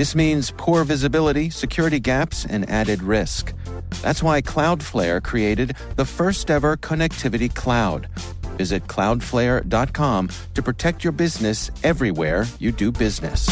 This means poor visibility, security gaps, and added risk. That's why Cloudflare created the first ever connectivity cloud. Visit cloudflare.com to protect your business everywhere you do business.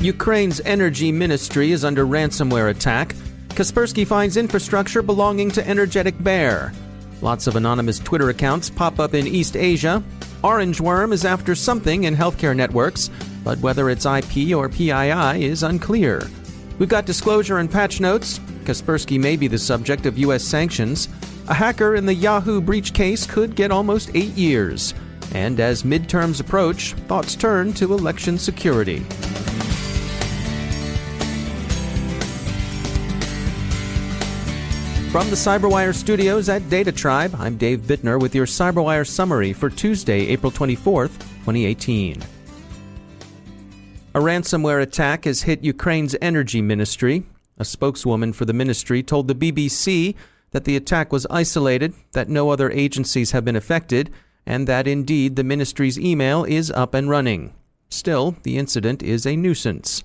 Ukraine's energy ministry is under ransomware attack. Kaspersky finds infrastructure belonging to Energetic Bear. Lots of anonymous Twitter accounts pop up in East Asia. Orange Worm is after something in healthcare networks, but whether it's IP or PII is unclear. We've got disclosure and patch notes. Kaspersky may be the subject of U.S. sanctions. A hacker in the Yahoo breach case could get almost eight years. And as midterms approach, thoughts turn to election security. From the Cyberwire studios at Data Tribe, I'm Dave Bittner with your Cyberwire summary for Tuesday, April 24th, 2018. A ransomware attack has hit Ukraine's energy ministry. A spokeswoman for the ministry told the BBC that the attack was isolated, that no other agencies have been affected, and that indeed the ministry's email is up and running. Still, the incident is a nuisance.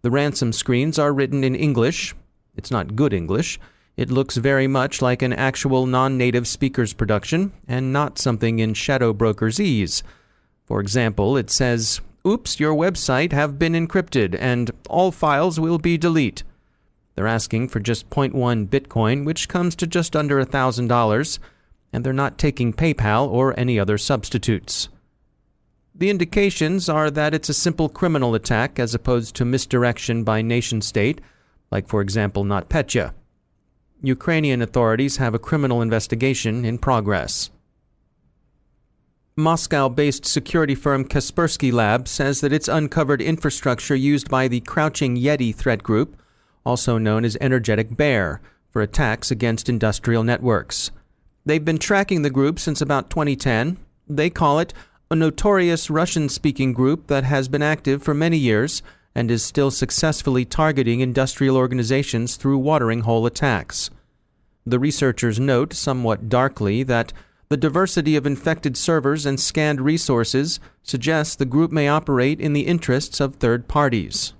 The ransom screens are written in English. It's not good English. It looks very much like an actual non native speaker's production and not something in Shadow Brokers-ese. For example, it says, Oops, your website have been encrypted and all files will be delete. They're asking for just 0.1 Bitcoin, which comes to just under $1,000, and they're not taking PayPal or any other substitutes. The indications are that it's a simple criminal attack as opposed to misdirection by nation state, like, for example, NotPetya. Ukrainian authorities have a criminal investigation in progress. Moscow based security firm Kaspersky Lab says that it's uncovered infrastructure used by the Crouching Yeti threat group, also known as Energetic Bear, for attacks against industrial networks. They've been tracking the group since about 2010. They call it a notorious Russian speaking group that has been active for many years and is still successfully targeting industrial organizations through watering hole attacks. The researchers note, somewhat darkly, that the diversity of infected servers and scanned resources suggests the group may operate in the interests of third parties.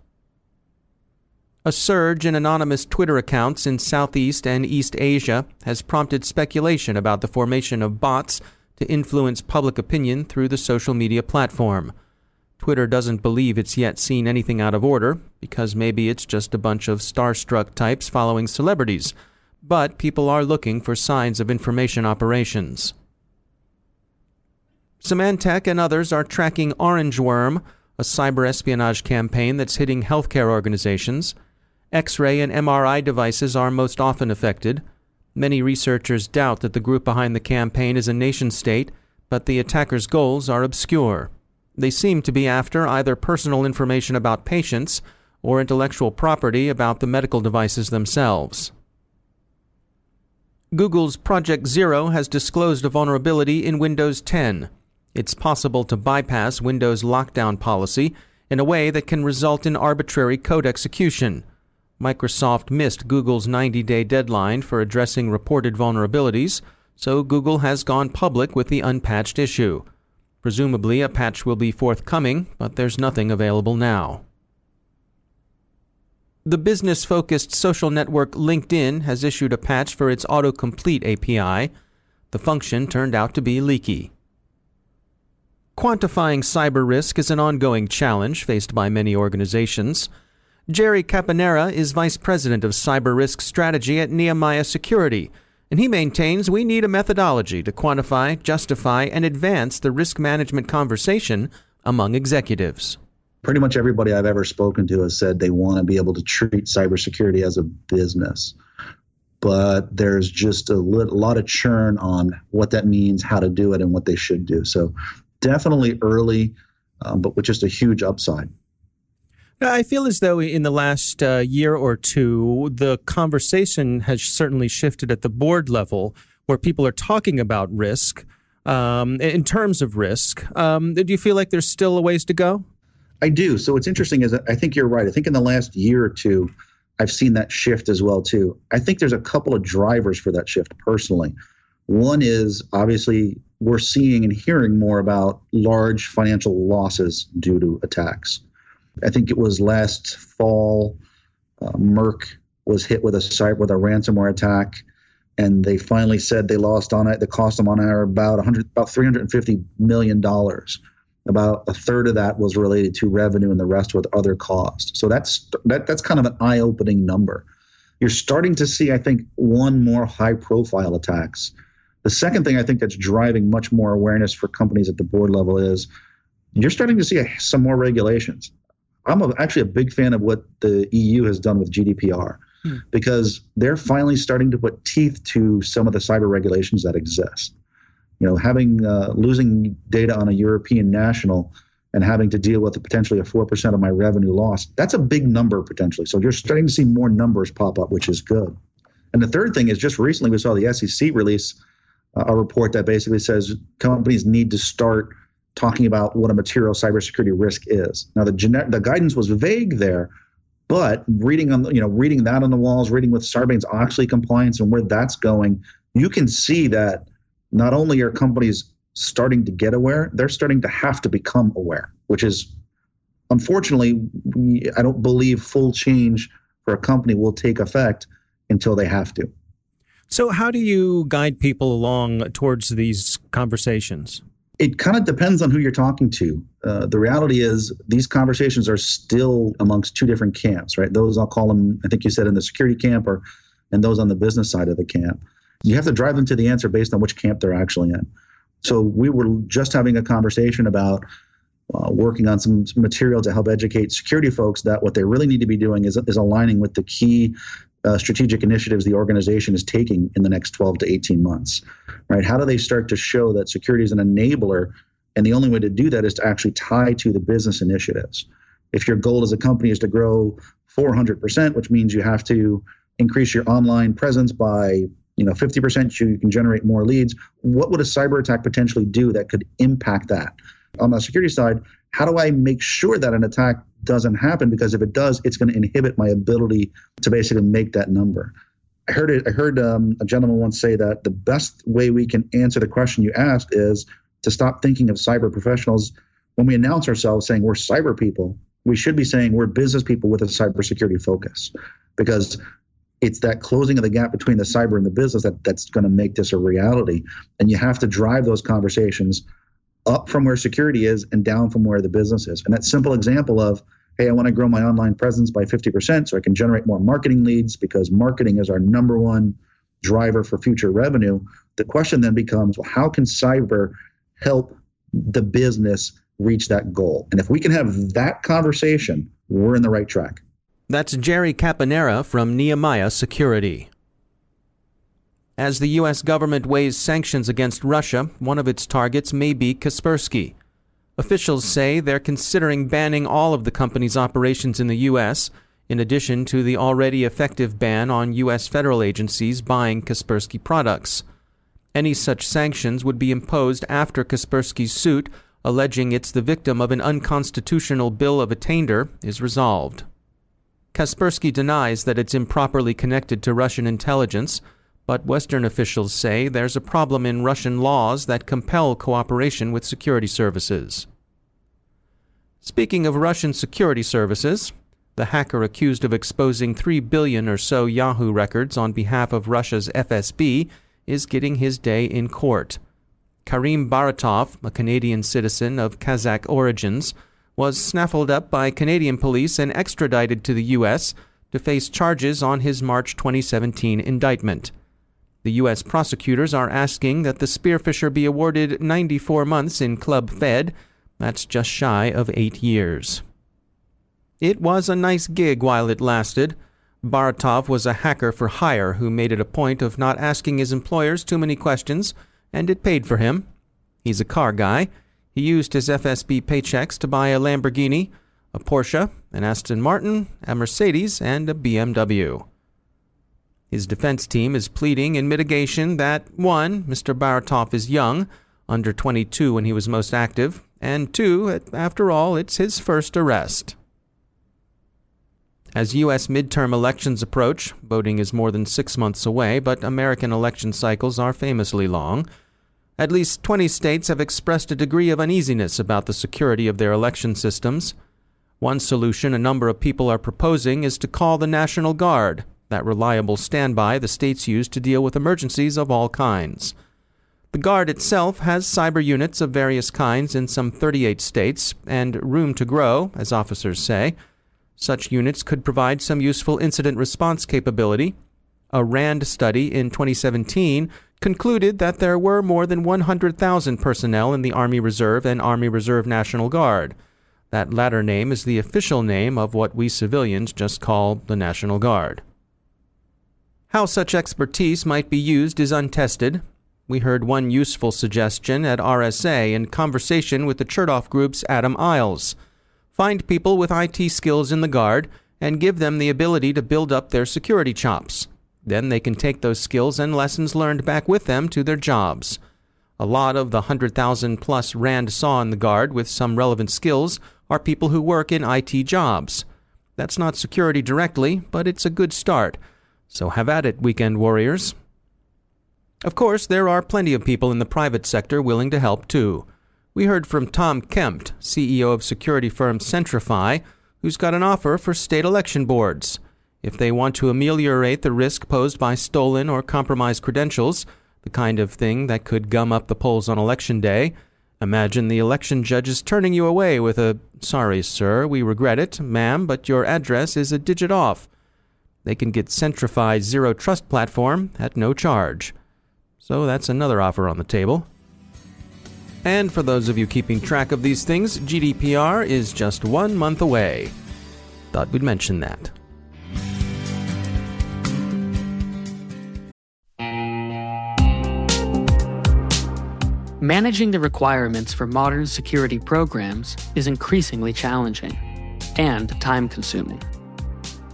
A surge in anonymous Twitter accounts in Southeast and East Asia has prompted speculation about the formation of bots to influence public opinion through the social media platform. Twitter doesn't believe it's yet seen anything out of order, because maybe it's just a bunch of starstruck types following celebrities, but people are looking for signs of information operations. Symantec and others are tracking Orange Worm, a cyber espionage campaign that's hitting healthcare organizations. X ray and MRI devices are most often affected. Many researchers doubt that the group behind the campaign is a nation state, but the attackers' goals are obscure. They seem to be after either personal information about patients or intellectual property about the medical devices themselves. Google's Project Zero has disclosed a vulnerability in Windows 10. It's possible to bypass Windows lockdown policy in a way that can result in arbitrary code execution. Microsoft missed Google's 90 day deadline for addressing reported vulnerabilities, so Google has gone public with the unpatched issue. Presumably, a patch will be forthcoming, but there's nothing available now. The business focused social network LinkedIn has issued a patch for its autocomplete API. The function turned out to be leaky. Quantifying cyber risk is an ongoing challenge faced by many organizations. Jerry Caponera is Vice President of Cyber Risk Strategy at Nehemiah Security, and he maintains we need a methodology to quantify, justify, and advance the risk management conversation among executives. Pretty much everybody I've ever spoken to has said they want to be able to treat cybersecurity as a business. But there's just a, lot of churn on what that means, how to do it, and what they should do. So definitely early, um, but with just a huge upside. I feel as though in the last uh, year or two, the conversation has certainly shifted at the board level where people are talking about risk um, in terms of risk. Um, do you feel like there's still a ways to go? I do. So what's interesting is I think you're right. I think in the last year or two, I've seen that shift as well too. I think there's a couple of drivers for that shift personally. One is obviously we're seeing and hearing more about large financial losses due to attacks. I think it was last fall, uh, Merck was hit with a cyber with a ransomware attack, and they finally said they lost on it. The cost them on air about 100, about 350 million dollars. About a third of that was related to revenue, and the rest with other costs. So that's that, that's kind of an eye-opening number. You're starting to see, I think, one more high-profile attacks. The second thing I think that's driving much more awareness for companies at the board level is you're starting to see some more regulations. I'm a, actually a big fan of what the EU has done with GDPR hmm. because they're finally starting to put teeth to some of the cyber regulations that exist. You know, having uh, losing data on a European national and having to deal with potentially a 4% of my revenue loss, that's a big number potentially. So you're starting to see more numbers pop up, which is good. And the third thing is just recently we saw the SEC release uh, a report that basically says companies need to start talking about what a material cybersecurity risk is. Now, the the guidance was vague there, but reading on the, you know reading that on the walls, reading with Sarbanes Oxley compliance and where that's going, you can see that not only are companies starting to get aware, they're starting to have to become aware, which is unfortunately, I don't believe full change for a company will take effect until they have to. So, how do you guide people along towards these conversations? It kind of depends on who you're talking to. Uh, the reality is, these conversations are still amongst two different camps, right? Those I'll call them, I think you said in the security camp, or and those on the business side of the camp. You have to drive them to the answer based on which camp they're actually in. So we were just having a conversation about uh, working on some material to help educate security folks that what they really need to be doing is, is aligning with the key uh, strategic initiatives the organization is taking in the next 12 to 18 months right? How do they start to show that security is an enabler and the only way to do that is to actually tie to the business initiatives? If your goal as a company is to grow 400% which means you have to increase your online presence by you know 50% you can generate more leads what would a cyber attack potentially do that could impact that? On the security side how do i make sure that an attack doesn't happen because if it does, it's going to inhibit my ability to basically make that number. I heard it. I heard um, a gentleman once say that the best way we can answer the question you asked is to stop thinking of cyber professionals when we announce ourselves saying we're cyber people. We should be saying we're business people with a cybersecurity focus, because it's that closing of the gap between the cyber and the business that that's going to make this a reality. And you have to drive those conversations up from where security is and down from where the business is. And that simple example of, hey, I want to grow my online presence by 50% so I can generate more marketing leads because marketing is our number one driver for future revenue. The question then becomes, well, how can cyber help the business reach that goal? And if we can have that conversation, we're in the right track. That's Jerry Caponera from Nehemiah Security. As the U.S. government weighs sanctions against Russia, one of its targets may be Kaspersky. Officials say they're considering banning all of the company's operations in the U.S., in addition to the already effective ban on U.S. federal agencies buying Kaspersky products. Any such sanctions would be imposed after Kaspersky's suit, alleging it's the victim of an unconstitutional bill of attainder, is resolved. Kaspersky denies that it's improperly connected to Russian intelligence but Western officials say there's a problem in Russian laws that compel cooperation with security services. Speaking of Russian security services, the hacker accused of exposing 3 billion or so Yahoo records on behalf of Russia's FSB is getting his day in court. Karim Baratov, a Canadian citizen of Kazakh origins, was snaffled up by Canadian police and extradited to the U.S. to face charges on his March 2017 indictment. The U.S. prosecutors are asking that the spear phisher be awarded 94 months in Club Fed. That's just shy of eight years. It was a nice gig while it lasted. Baratov was a hacker for hire who made it a point of not asking his employers too many questions, and it paid for him. He's a car guy. He used his FSB paychecks to buy a Lamborghini, a Porsche, an Aston Martin, a Mercedes, and a BMW. His defense team is pleading in mitigation that 1. Mr. Baratov is young, under 22 when he was most active, and 2. After all, it's his first arrest. As U.S. midterm elections approach, voting is more than six months away, but American election cycles are famously long. At least 20 states have expressed a degree of uneasiness about the security of their election systems. One solution a number of people are proposing is to call the National Guard, that reliable standby the states use to deal with emergencies of all kinds. The Guard itself has cyber units of various kinds in some 38 states, and room to grow, as officers say. Such units could provide some useful incident response capability. A RAND study in 2017 concluded that there were more than 100,000 personnel in the Army Reserve and Army Reserve National Guard. That latter name is the official name of what we civilians just call the National Guard. How such expertise might be used is untested. We heard one useful suggestion at RSA in conversation with the Chertoff Group's Adam Isles. Find people with IT skills in the Guard and give them the ability to build up their security chops. Then they can take those skills and lessons learned back with them to their jobs. A lot of the 100,000 plus Rand saw in the Guard with some relevant skills are people who work in IT jobs. That's not security directly, but it's a good start. So have at it, weekend warriors. Of course, there are plenty of people in the private sector willing to help too. We heard from Tom Kemp, CEO of security firm Centrify, who's got an offer for state election boards. If they want to ameliorate the risk posed by stolen or compromised credentials, the kind of thing that could gum up the polls on election day, imagine the election judges turning you away with a, sorry, sir, we regret it, ma'am, but your address is a digit off. They can get Centrify's Zero Trust platform at no charge. So that's another offer on the table. And for those of you keeping track of these things, GDPR is just one month away. Thought we'd mention that. Managing the requirements for modern security programs is increasingly challenging and time consuming.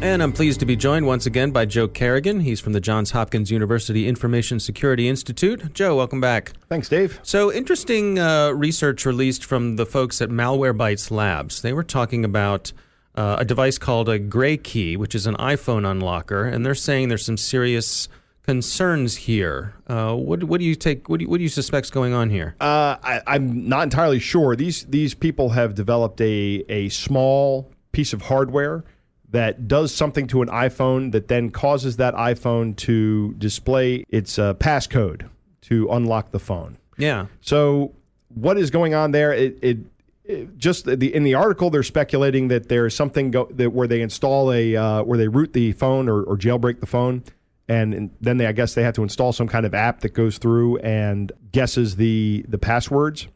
And I'm pleased to be joined once again by Joe Kerrigan. He's from the Johns Hopkins University Information Security Institute. Joe, welcome back. Thanks, Dave. So, interesting uh, research released from the folks at Malwarebytes Labs. They were talking about uh, a device called a Gray Key, which is an iPhone unlocker, and they're saying there's some serious concerns here. Uh, what, what, do you take? What do you, what do you suspect's going on here? Uh, I, I'm not entirely sure. These these people have developed a a small piece of hardware that does something to an iPhone that then causes that iPhone to display its uh, passcode to unlock the phone. Yeah. So what is going on there? It, it, it just the, in the article they're speculating that there's something go, that where they install a uh, where they root the phone or, or jailbreak the phone. And, and then they, I guess they have to install some kind of app that goes through and guesses the the passwords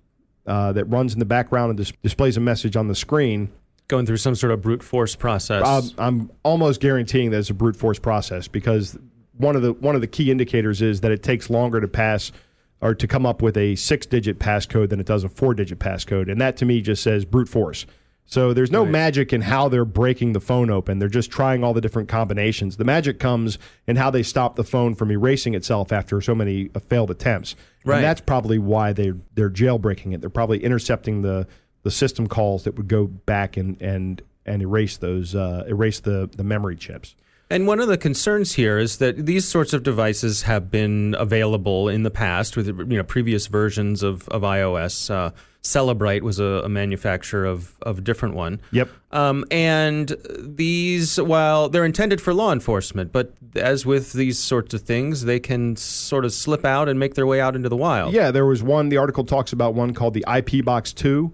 uh, that runs in the background and dis- displays a message on the screen going through some sort of brute force process. Uh, I'm almost guaranteeing that it's a brute force process because one of the one of the key indicators is that it takes longer to pass or to come up with a six digit passcode than it does a four digit passcode, and that to me just says brute force. So there's no right. magic in how they're breaking the phone open. They're just trying all the different combinations. The magic comes in how they stop the phone from erasing itself after so many uh, failed attempts. Right. And that's probably why they they're jailbreaking it. They're probably intercepting the the system calls that would go back and and and erase those uh, erase the the memory chips. And one of the concerns here is that these sorts of devices have been available in the past with you know previous versions of of iOS. Uh, Cellebrite was a, a, manufacturer of, of a different one. Yep. Um, and these, while they're intended for law enforcement, but as with these sorts of things, they can sort of slip out and make their way out into the wild. Yeah, there was one. The article talks about one called the IP Box Two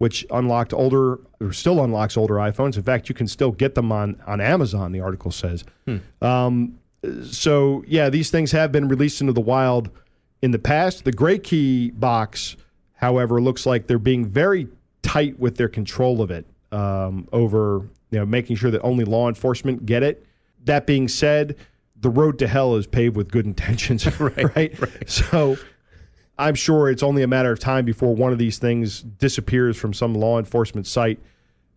which unlocked older or still unlocks older iPhones. In fact, you can still get them on on Amazon. The article says. Hmm. Um, so yeah, these things have been released into the wild in the past. The Gray Key box, however, looks like they're being very tight with their control of it um, over you know making sure that only law enforcement get it. That being said, the road to hell is paved with good intentions, right? right? right. So I'm sure it's only a matter of time before one of these things disappears from some law enforcement site.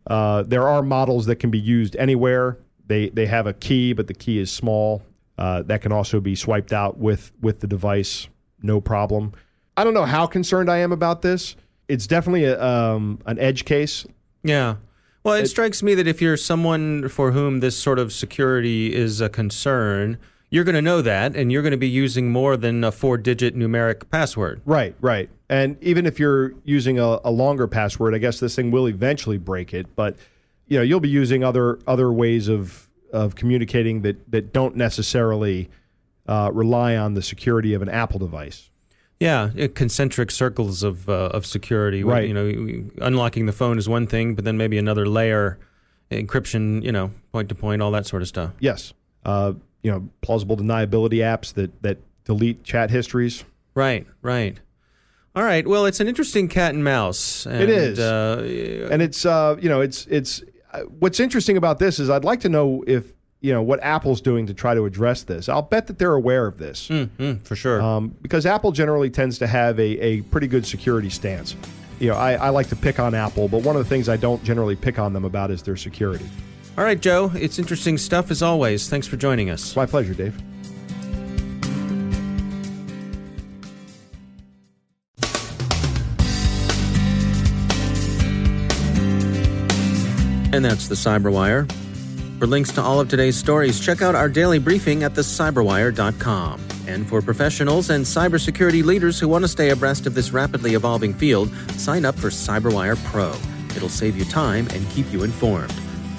Uh, there are models that can be used anywhere. They they have a key, but the key is small. Uh, that can also be swiped out with with the device, no problem. I don't know how concerned I am about this. It's definitely a, um, an edge case. Yeah. Well, it, it strikes me that if you're someone for whom this sort of security is a concern, you're going to know that, and you're going to be using more than a four digit numeric password. Right, right. And even if you're using a, a, longer password, I guess this thing will eventually break it. But you know, you'll be using other other ways of of communicating that that don't necessarily uh, rely on the security of an Apple device. Yeah, concentric circles of uh, of security. Right. You know, unlocking the phone is one thing, but then maybe another layer, encryption. You know, point to point, all that sort of stuff. Yes. Uh, you know plausible deniability apps that that delete chat histories. Right, right. All right. Well, it's an interesting cat and mouse. And, it is, uh, and it's uh, you know it's it's uh, what's interesting about this is I'd like to know if you know what Apple's doing to try to address this. I'll bet that they're aware of this mm, for sure, um, because Apple generally tends to have a, a pretty good security stance. You know, I, I like to pick on Apple, but one of the things I don't generally pick on them about is their security. All right, Joe, it's interesting stuff as always. Thanks for joining us. My pleasure, Dave. And that's the Cyberwire. For links to all of today's stories, check out our daily briefing at thecyberwire.com. And for professionals and cybersecurity leaders who want to stay abreast of this rapidly evolving field, sign up for Cyberwire Pro. It'll save you time and keep you informed.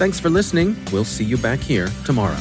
Thanks for listening. We'll see you back here tomorrow.